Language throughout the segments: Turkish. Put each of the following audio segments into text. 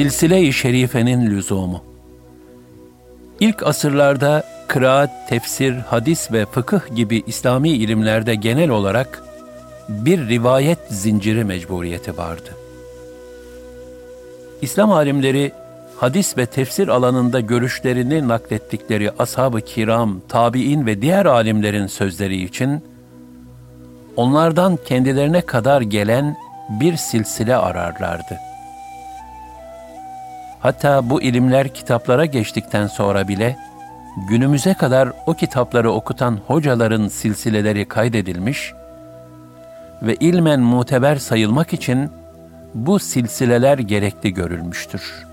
Silsile-i Şerife'nin lüzumu İlk asırlarda kıraat, tefsir, hadis ve fıkıh gibi İslami ilimlerde genel olarak bir rivayet zinciri mecburiyeti vardı. İslam alimleri hadis ve tefsir alanında görüşlerini naklettikleri ashab-ı kiram, tabi'in ve diğer alimlerin sözleri için onlardan kendilerine kadar gelen bir silsile ararlardı.'' Hatta bu ilimler kitaplara geçtikten sonra bile günümüze kadar o kitapları okutan hocaların silsileleri kaydedilmiş ve ilmen muteber sayılmak için bu silsileler gerekli görülmüştür.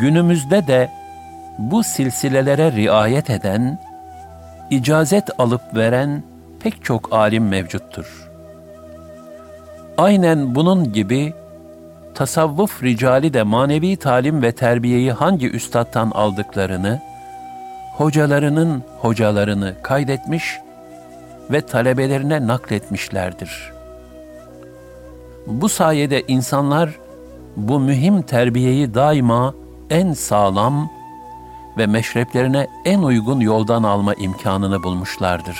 Günümüzde de bu silsilelere riayet eden, icazet alıp veren pek çok alim mevcuttur. Aynen bunun gibi tasavvuf ricali de manevi talim ve terbiyeyi hangi üstattan aldıklarını, hocalarının hocalarını kaydetmiş ve talebelerine nakletmişlerdir. Bu sayede insanlar bu mühim terbiyeyi daima en sağlam ve meşreplerine en uygun yoldan alma imkanını bulmuşlardır.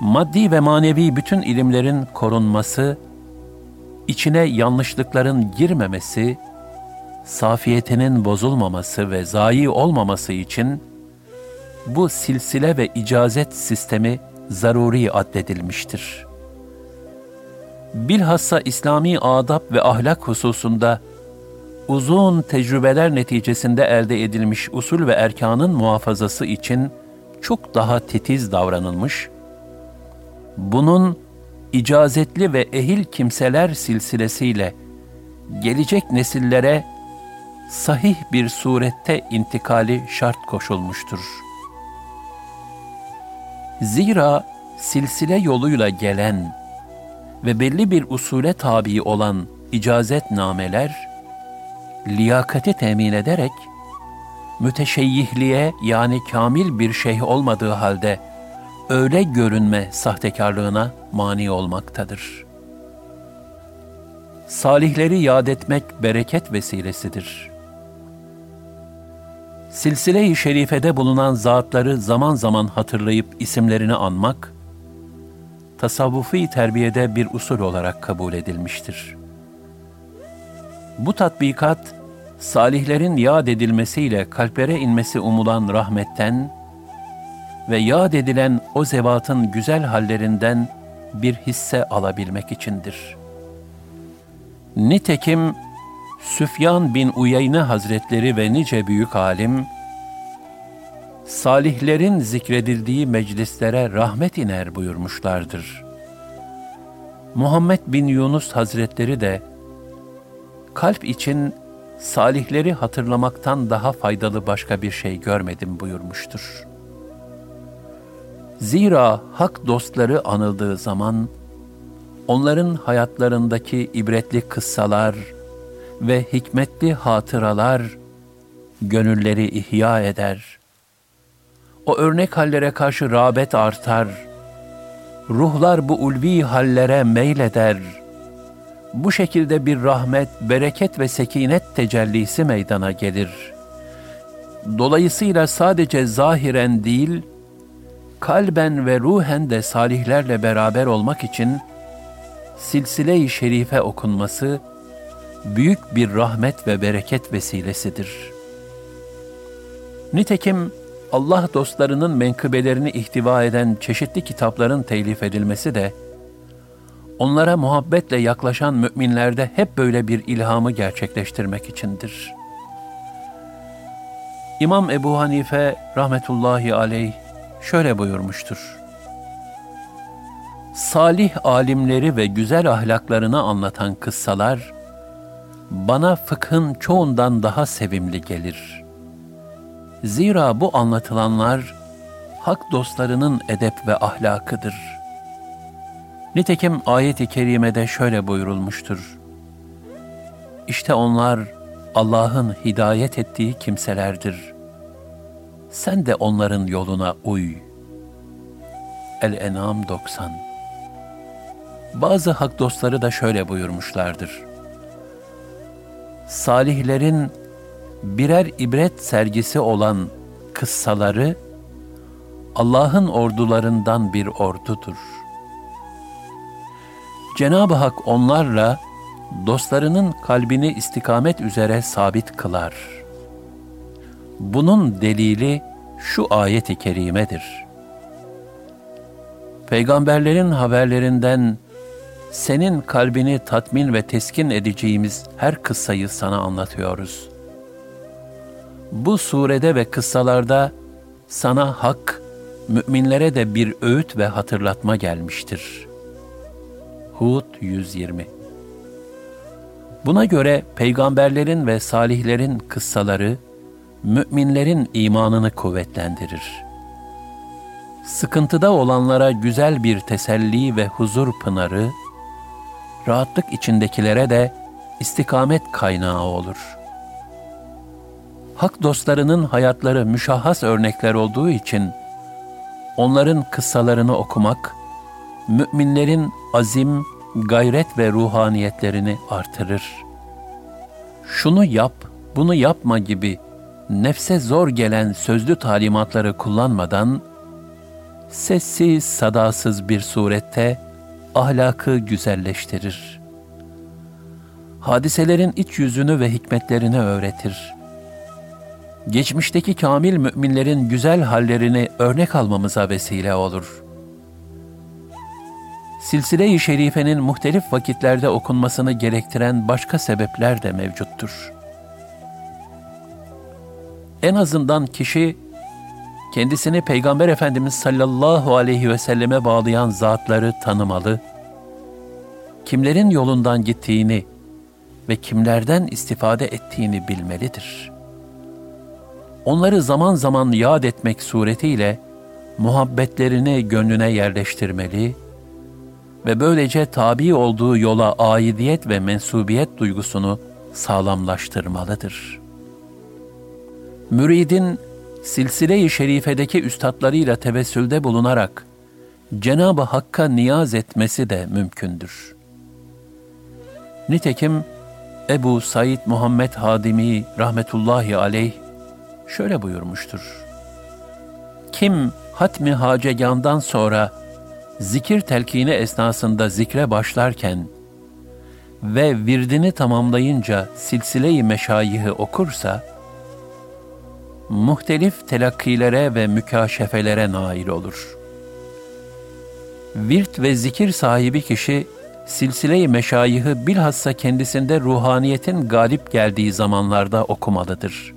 Maddi ve manevi bütün ilimlerin korunması içine yanlışlıkların girmemesi, safiyetinin bozulmaması ve zayi olmaması için bu silsile ve icazet sistemi zaruri addedilmiştir. Bilhassa İslami adab ve ahlak hususunda uzun tecrübeler neticesinde elde edilmiş usul ve erkanın muhafazası için çok daha titiz davranılmış, bunun icazetli ve ehil kimseler silsilesiyle gelecek nesillere sahih bir surette intikali şart koşulmuştur. Zira silsile yoluyla gelen ve belli bir usule tabi olan icazet nameler, liyakati temin ederek, müteşeyyihliğe yani kamil bir şeyh olmadığı halde, öyle görünme sahtekarlığına mani olmaktadır. Salihleri yad etmek bereket vesilesidir. Silsile-i şerifede bulunan zatları zaman zaman hatırlayıp isimlerini anmak, tasavvufi terbiyede bir usul olarak kabul edilmiştir. Bu tatbikat, salihlerin yad edilmesiyle kalplere inmesi umulan rahmetten ve yad edilen o zevatın güzel hallerinden bir hisse alabilmek içindir. Nitekim Süfyan bin Uyeyne Hazretleri ve nice büyük alim, salihlerin zikredildiği meclislere rahmet iner buyurmuşlardır. Muhammed bin Yunus Hazretleri de, kalp için salihleri hatırlamaktan daha faydalı başka bir şey görmedim buyurmuştur.'' Zira hak dostları anıldığı zaman onların hayatlarındaki ibretli kıssalar ve hikmetli hatıralar gönülleri ihya eder. O örnek hallere karşı rağbet artar. Ruhlar bu ulvi hallere meyleder. Bu şekilde bir rahmet, bereket ve sekinet tecellisi meydana gelir. Dolayısıyla sadece zahiren değil, kalben ve ruhen de salihlerle beraber olmak için silsile-i şerife okunması büyük bir rahmet ve bereket vesilesidir. Nitekim Allah dostlarının menkıbelerini ihtiva eden çeşitli kitapların telif edilmesi de onlara muhabbetle yaklaşan müminlerde hep böyle bir ilhamı gerçekleştirmek içindir. İmam Ebu Hanife rahmetullahi aleyh şöyle buyurmuştur. Salih alimleri ve güzel ahlaklarını anlatan kıssalar, bana fıkhın çoğundan daha sevimli gelir. Zira bu anlatılanlar, hak dostlarının edep ve ahlakıdır. Nitekim ayet-i kerimede şöyle buyurulmuştur. İşte onlar Allah'ın hidayet ettiği kimselerdir. Sen de onların yoluna uy. El-En'am 90 Bazı hak dostları da şöyle buyurmuşlardır. Salihlerin birer ibret sergisi olan kıssaları Allah'ın ordularından bir ordudur. Cenab-ı Hak onlarla dostlarının kalbini istikamet üzere sabit kılar. Bunun delili şu ayet-i kerimedir. Peygamberlerin haberlerinden senin kalbini tatmin ve teskin edeceğimiz her kıssayı sana anlatıyoruz. Bu surede ve kıssalarda sana hak, müminlere de bir öğüt ve hatırlatma gelmiştir. Hud 120 Buna göre peygamberlerin ve salihlerin kıssaları, müminlerin imanını kuvvetlendirir. Sıkıntıda olanlara güzel bir teselli ve huzur pınarı, rahatlık içindekilere de istikamet kaynağı olur. Hak dostlarının hayatları müşahhas örnekler olduğu için, onların kıssalarını okumak, müminlerin azim, gayret ve ruhaniyetlerini artırır. Şunu yap, bunu yapma gibi nefse zor gelen sözlü talimatları kullanmadan, sessiz, sadasız bir surette ahlakı güzelleştirir. Hadiselerin iç yüzünü ve hikmetlerini öğretir. Geçmişteki kamil müminlerin güzel hallerini örnek almamıza vesile olur.'' Silsile-i Şerife'nin muhtelif vakitlerde okunmasını gerektiren başka sebepler de mevcuttur. En azından kişi kendisini Peygamber Efendimiz sallallahu aleyhi ve selleme bağlayan zatları tanımalı, kimlerin yolundan gittiğini ve kimlerden istifade ettiğini bilmelidir. Onları zaman zaman yad etmek suretiyle muhabbetlerini gönlüne yerleştirmeli ve böylece tabi olduğu yola aidiyet ve mensubiyet duygusunu sağlamlaştırmalıdır. Müridin silsile-i şerifedeki üstadlarıyla tevessülde bulunarak Cenab-ı Hakk'a niyaz etmesi de mümkündür. Nitekim Ebu Said Muhammed Hadimi rahmetullahi aleyh şöyle buyurmuştur. Kim hatmi hacegandan sonra zikir telkini esnasında zikre başlarken ve virdini tamamlayınca silsile-i meşayihi okursa, muhtelif telakkilere ve mükaşefelere nail olur. Virt ve zikir sahibi kişi, silsile-i meşayihi bilhassa kendisinde ruhaniyetin galip geldiği zamanlarda okumalıdır.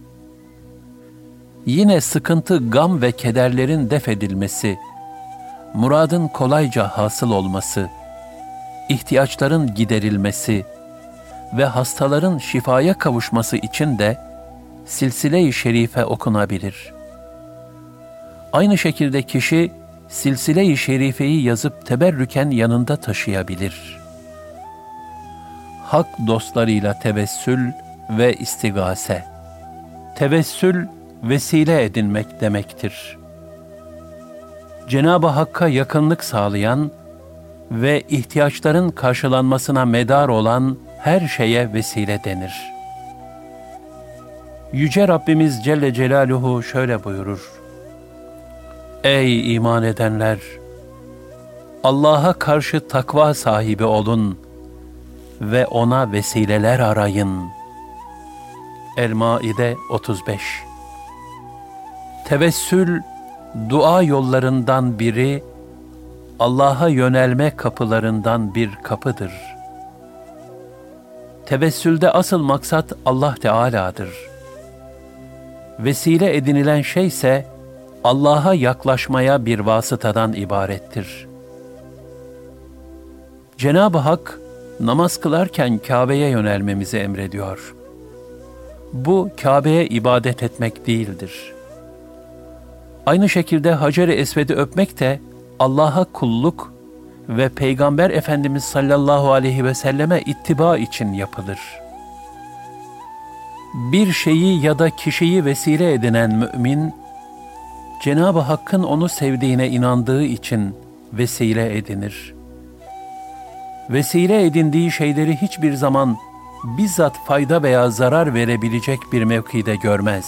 Yine sıkıntı, gam ve kederlerin def edilmesi, muradın kolayca hasıl olması, ihtiyaçların giderilmesi ve hastaların şifaya kavuşması için de silsile-i şerife okunabilir. Aynı şekilde kişi silsile-i şerifeyi yazıp teberrüken yanında taşıyabilir. Hak dostlarıyla tevessül ve istigase. Tevessül vesile edinmek demektir.'' Cenab-ı Hakk'a yakınlık sağlayan ve ihtiyaçların karşılanmasına medar olan her şeye vesile denir. Yüce Rabbimiz Celle Celaluhu şöyle buyurur. Ey iman edenler! Allah'a karşı takva sahibi olun ve ona vesileler arayın. El-Maide 35 Tevessül dua yollarından biri Allah'a yönelme kapılarından bir kapıdır. Tevessülde asıl maksat Allah Teala'dır. Vesile edinilen şey ise Allah'a yaklaşmaya bir vasıtadan ibarettir. Cenab-ı Hak namaz kılarken Kabe'ye yönelmemizi emrediyor. Bu Kabe'ye ibadet etmek değildir. Aynı şekilde Hacer-i Esved'i öpmek de Allah'a kulluk ve Peygamber Efendimiz sallallahu aleyhi ve selleme ittiba için yapılır. Bir şeyi ya da kişiyi vesile edinen mümin, Cenab-ı Hakk'ın onu sevdiğine inandığı için vesile edinir. Vesile edindiği şeyleri hiçbir zaman bizzat fayda veya zarar verebilecek bir mevkide görmez.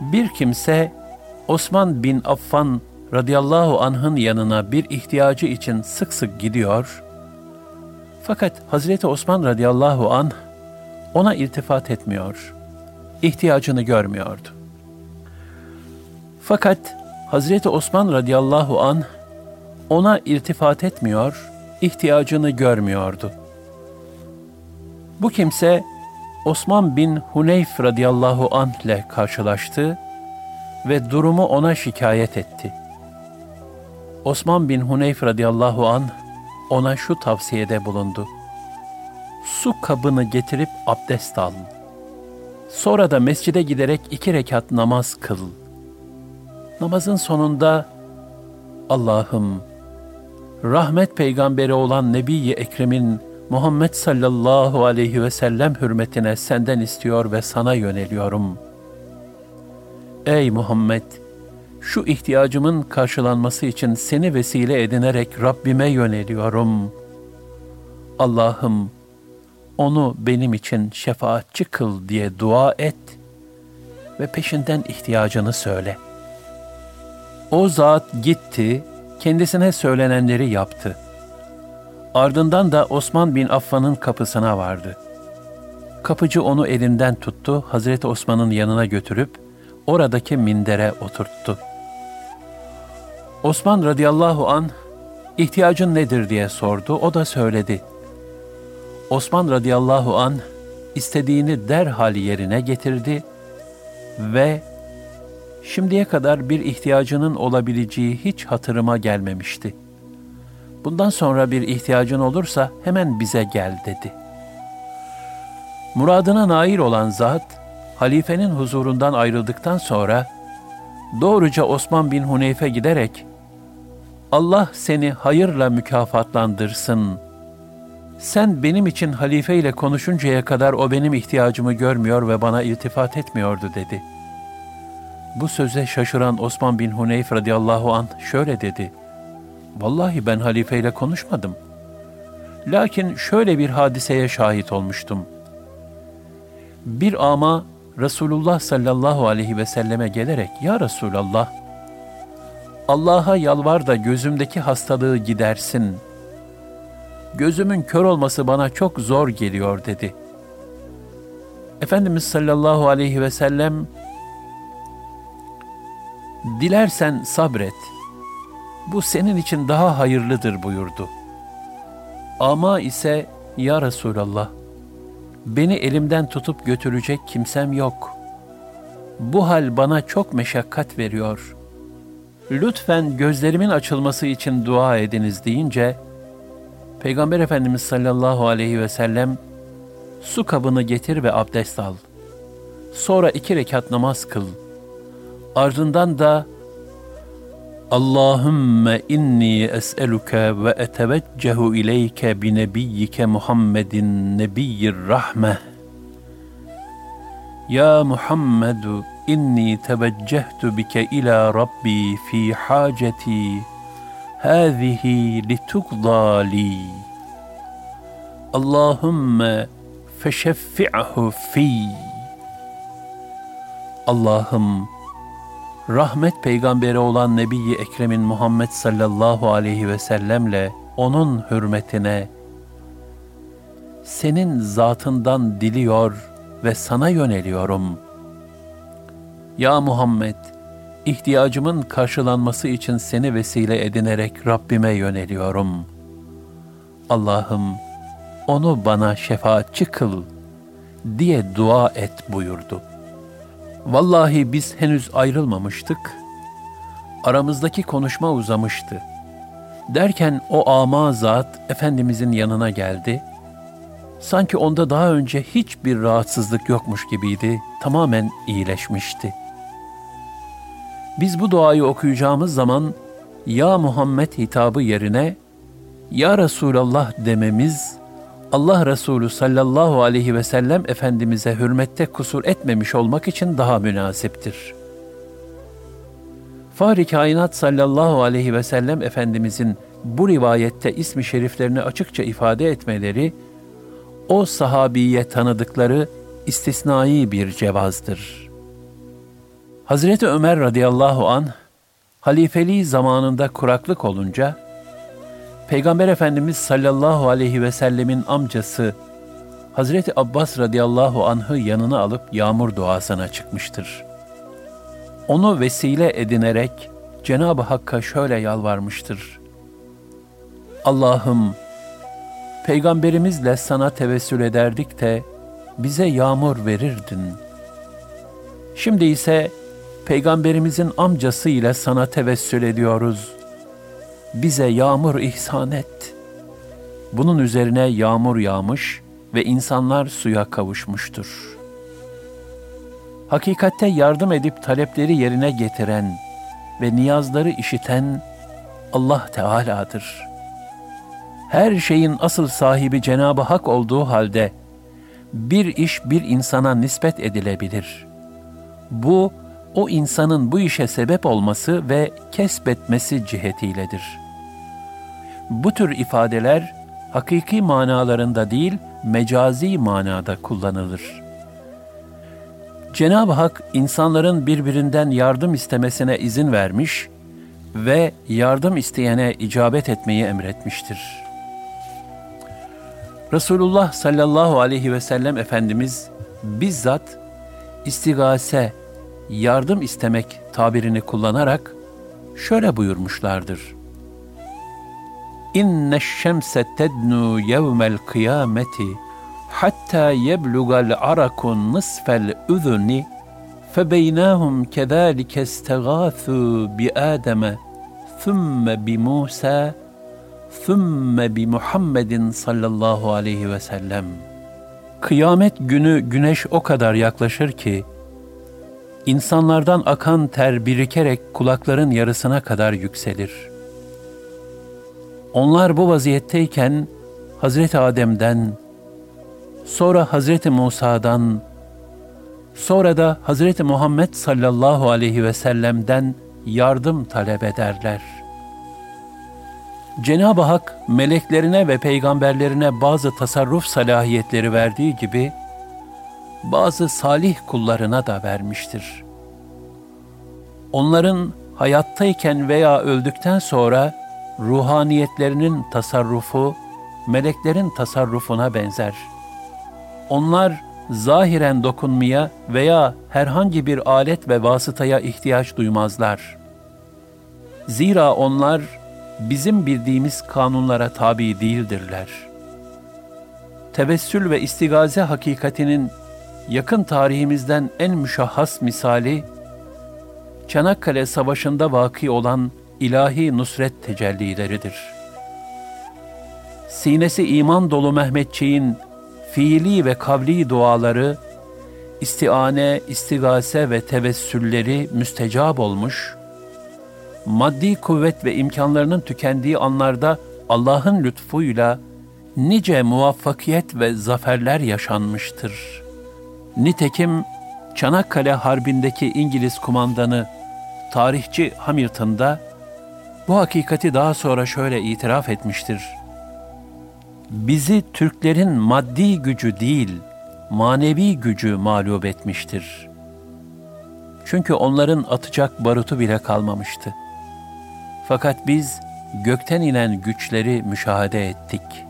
Bir kimse Osman bin Affan radıyallahu anh'ın yanına bir ihtiyacı için sık sık gidiyor. Fakat Hazreti Osman radıyallahu anh ona iltifat etmiyor. İhtiyacını görmüyordu. Fakat Hazreti Osman radıyallahu anh ona iltifat etmiyor, ihtiyacını görmüyordu. Bu kimse Osman bin Huneyf radıyallahu anh ile karşılaştı ve durumu ona şikayet etti. Osman bin Huneyf radıyallahu an ona şu tavsiyede bulundu. Su kabını getirip abdest al. Sonra da mescide giderek iki rekat namaz kıl. Namazın sonunda Allah'ım rahmet peygamberi olan Nebi-i Ekrem'in Muhammed sallallahu aleyhi ve sellem hürmetine senden istiyor ve sana yöneliyorum. Ey Muhammed! Şu ihtiyacımın karşılanması için seni vesile edinerek Rabbime yöneliyorum. Allah'ım, onu benim için şefaatçi kıl diye dua et ve peşinden ihtiyacını söyle. O zat gitti, kendisine söylenenleri yaptı. Ardından da Osman bin Affan'ın kapısına vardı. Kapıcı onu elinden tuttu, Hazreti Osman'ın yanına götürüp oradaki mindere oturttu. Osman radıyallahu an ihtiyacın nedir diye sordu. O da söyledi. Osman radıyallahu an istediğini derhal yerine getirdi ve şimdiye kadar bir ihtiyacının olabileceği hiç hatırıma gelmemişti. Bundan sonra bir ihtiyacın olursa hemen bize gel dedi. Muradına nail olan zat, halifenin huzurundan ayrıldıktan sonra doğruca Osman bin Huneyfe giderek Allah seni hayırla mükafatlandırsın. Sen benim için halife ile konuşuncaya kadar o benim ihtiyacımı görmüyor ve bana iltifat etmiyordu dedi. Bu söze şaşıran Osman bin Huneyf radıyallahu an şöyle dedi. Vallahi ben halife ile konuşmadım. Lakin şöyle bir hadiseye şahit olmuştum. Bir ama Resulullah sallallahu aleyhi ve selleme gelerek, Ya Resulallah, Allah'a yalvar da gözümdeki hastalığı gidersin. Gözümün kör olması bana çok zor geliyor dedi. Efendimiz sallallahu aleyhi ve sellem Dilersen sabret. Bu senin için daha hayırlıdır buyurdu. Ama ise ya Resulallah beni elimden tutup götürecek kimsem yok. Bu hal bana çok meşakkat veriyor.'' lütfen gözlerimin açılması için dua ediniz deyince, Peygamber Efendimiz sallallahu aleyhi ve sellem su kabını getir ve abdest al. Sonra iki rekat namaz kıl. Ardından da Allahümme inni es'eluke ve eteveccehu ileyke bi nebiyyike Muhammedin nebiyyir rahme. Ya Muhammedu inni teveccehtu bike ila Rabbi fi haceti hâzihi litugdali. Allahümme feşeffi'hu fi. Allah'ım rahmet peygamberi olan nebi Ekrem'in Muhammed sallallahu aleyhi ve sellemle onun hürmetine senin zatından diliyor ve sana yöneliyorum. Ya Muhammed ihtiyacımın karşılanması için seni vesile edinerek Rabbime yöneliyorum. Allah'ım onu bana şefaatçi kıl diye dua et buyurdu. Vallahi biz henüz ayrılmamıştık. Aramızdaki konuşma uzamıştı. Derken o ama zat Efendimizin yanına geldi. Sanki onda daha önce hiçbir rahatsızlık yokmuş gibiydi. Tamamen iyileşmişti.'' Biz bu duayı okuyacağımız zaman ya Muhammed hitabı yerine ya Resulallah dememiz Allah Resulü sallallahu aleyhi ve sellem Efendimiz'e hürmette kusur etmemiş olmak için daha münasiptir. Fahri Kainat sallallahu aleyhi ve sellem Efendimizin bu rivayette ismi şeriflerini açıkça ifade etmeleri, o sahabiye tanıdıkları istisnai bir cevazdır.'' Hazreti Ömer radıyallahu an halifeliği zamanında kuraklık olunca Peygamber Efendimiz sallallahu aleyhi ve sellemin amcası Hazreti Abbas radıyallahu anh'ı yanına alıp yağmur duasına çıkmıştır. Onu vesile edinerek Cenab-ı Hakk'a şöyle yalvarmıştır. Allah'ım, Peygamberimizle sana tevessül ederdik de bize yağmur verirdin. Şimdi ise Peygamberimizin amcası ile sana tevessül ediyoruz. Bize yağmur ihsan et. Bunun üzerine yağmur yağmış ve insanlar suya kavuşmuştur. Hakikatte yardım edip talepleri yerine getiren ve niyazları işiten Allah Teala'dır. Her şeyin asıl sahibi Cenab-ı Hak olduğu halde bir iş bir insana nispet edilebilir. Bu, o insanın bu işe sebep olması ve kesbetmesi cihetiyledir. Bu tür ifadeler hakiki manalarında değil, mecazi manada kullanılır. Cenab-ı Hak insanların birbirinden yardım istemesine izin vermiş ve yardım isteyene icabet etmeyi emretmiştir. Resulullah sallallahu aleyhi ve sellem Efendimiz bizzat istigase yardım istemek tabirini kullanarak şöyle buyurmuşlardır. İnne şemse tednu yevmel kıyameti hatta yeblugal arakun nisfel üzni febeynahum kedalike istegathu bi Adem'e thumme bi Musa thumme bi Muhammedin sallallahu aleyhi ve sellem. Kıyamet günü güneş o kadar yaklaşır ki insanlardan akan ter birikerek kulakların yarısına kadar yükselir. Onlar bu vaziyetteyken Hazreti Adem'den, sonra Hazreti Musa'dan, sonra da Hazreti Muhammed sallallahu aleyhi ve sellem'den yardım talep ederler. Cenab-ı Hak meleklerine ve peygamberlerine bazı tasarruf salahiyetleri verdiği gibi, bazı salih kullarına da vermiştir. Onların hayattayken veya öldükten sonra ruhaniyetlerinin tasarrufu meleklerin tasarrufuna benzer. Onlar zahiren dokunmaya veya herhangi bir alet ve vasıtaya ihtiyaç duymazlar. Zira onlar bizim bildiğimiz kanunlara tabi değildirler. Tevessül ve istigaze hakikatinin yakın tarihimizden en müşahhas misali, Çanakkale Savaşı'nda vaki olan ilahi nusret tecellileridir. Sinesi iman dolu Mehmetçiğin fiili ve kavli duaları, istiane, istigase ve tevessülleri müstecab olmuş, maddi kuvvet ve imkanlarının tükendiği anlarda Allah'ın lütfuyla nice muvaffakiyet ve zaferler yaşanmıştır.'' Nitekim Çanakkale Harbi'ndeki İngiliz kumandanı tarihçi Hamilton da bu hakikati daha sonra şöyle itiraf etmiştir. Bizi Türklerin maddi gücü değil, manevi gücü mağlup etmiştir. Çünkü onların atacak barutu bile kalmamıştı. Fakat biz gökten inen güçleri müşahede ettik.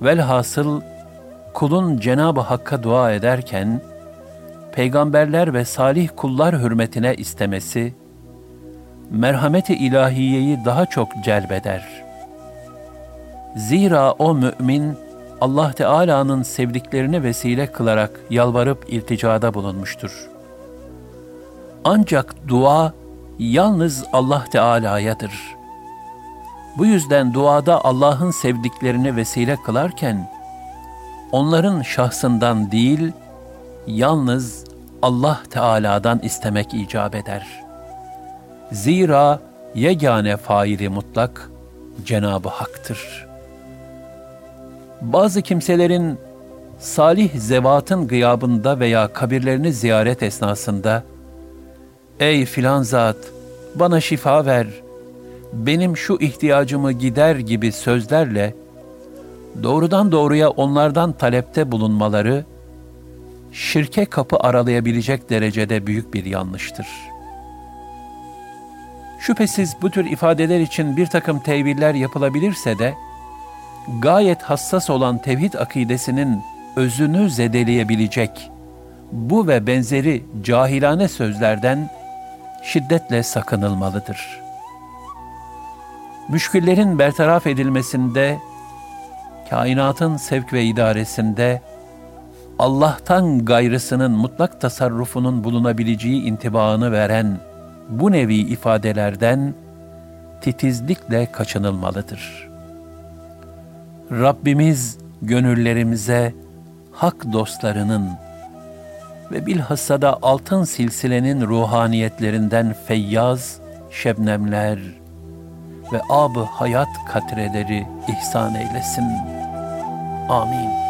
Velhasıl kulun Cenab-ı Hakk'a dua ederken, peygamberler ve salih kullar hürmetine istemesi, merhameti ilahiyeyi daha çok celbeder. Zira o mümin, Allah Teala'nın sevdiklerini vesile kılarak yalvarıp ilticada bulunmuştur. Ancak dua yalnız Allah Teala'yadır. Bu yüzden duada Allah'ın sevdiklerini vesile kılarken, onların şahsından değil, yalnız Allah Teala'dan istemek icap eder. Zira yegane faili mutlak Cenab-ı Hak'tır. Bazı kimselerin salih zevatın gıyabında veya kabirlerini ziyaret esnasında Ey filan zat, bana şifa ver, benim şu ihtiyacımı gider gibi sözlerle doğrudan doğruya onlardan talepte bulunmaları şirke kapı aralayabilecek derecede büyük bir yanlıştır. Şüphesiz bu tür ifadeler için bir takım teviller yapılabilirse de, gayet hassas olan tevhid akidesinin özünü zedeleyebilecek bu ve benzeri cahilane sözlerden şiddetle sakınılmalıdır. Müşküllerin bertaraf edilmesinde, kainatın sevk ve idaresinde, Allah'tan gayrısının mutlak tasarrufunun bulunabileceği intibağını veren bu nevi ifadelerden titizlikle kaçınılmalıdır. Rabbimiz gönüllerimize hak dostlarının ve bilhassa da altın silsilenin ruhaniyetlerinden feyyaz, şebnemler ve ab hayat katreleri ihsan eylesin. 阿弥。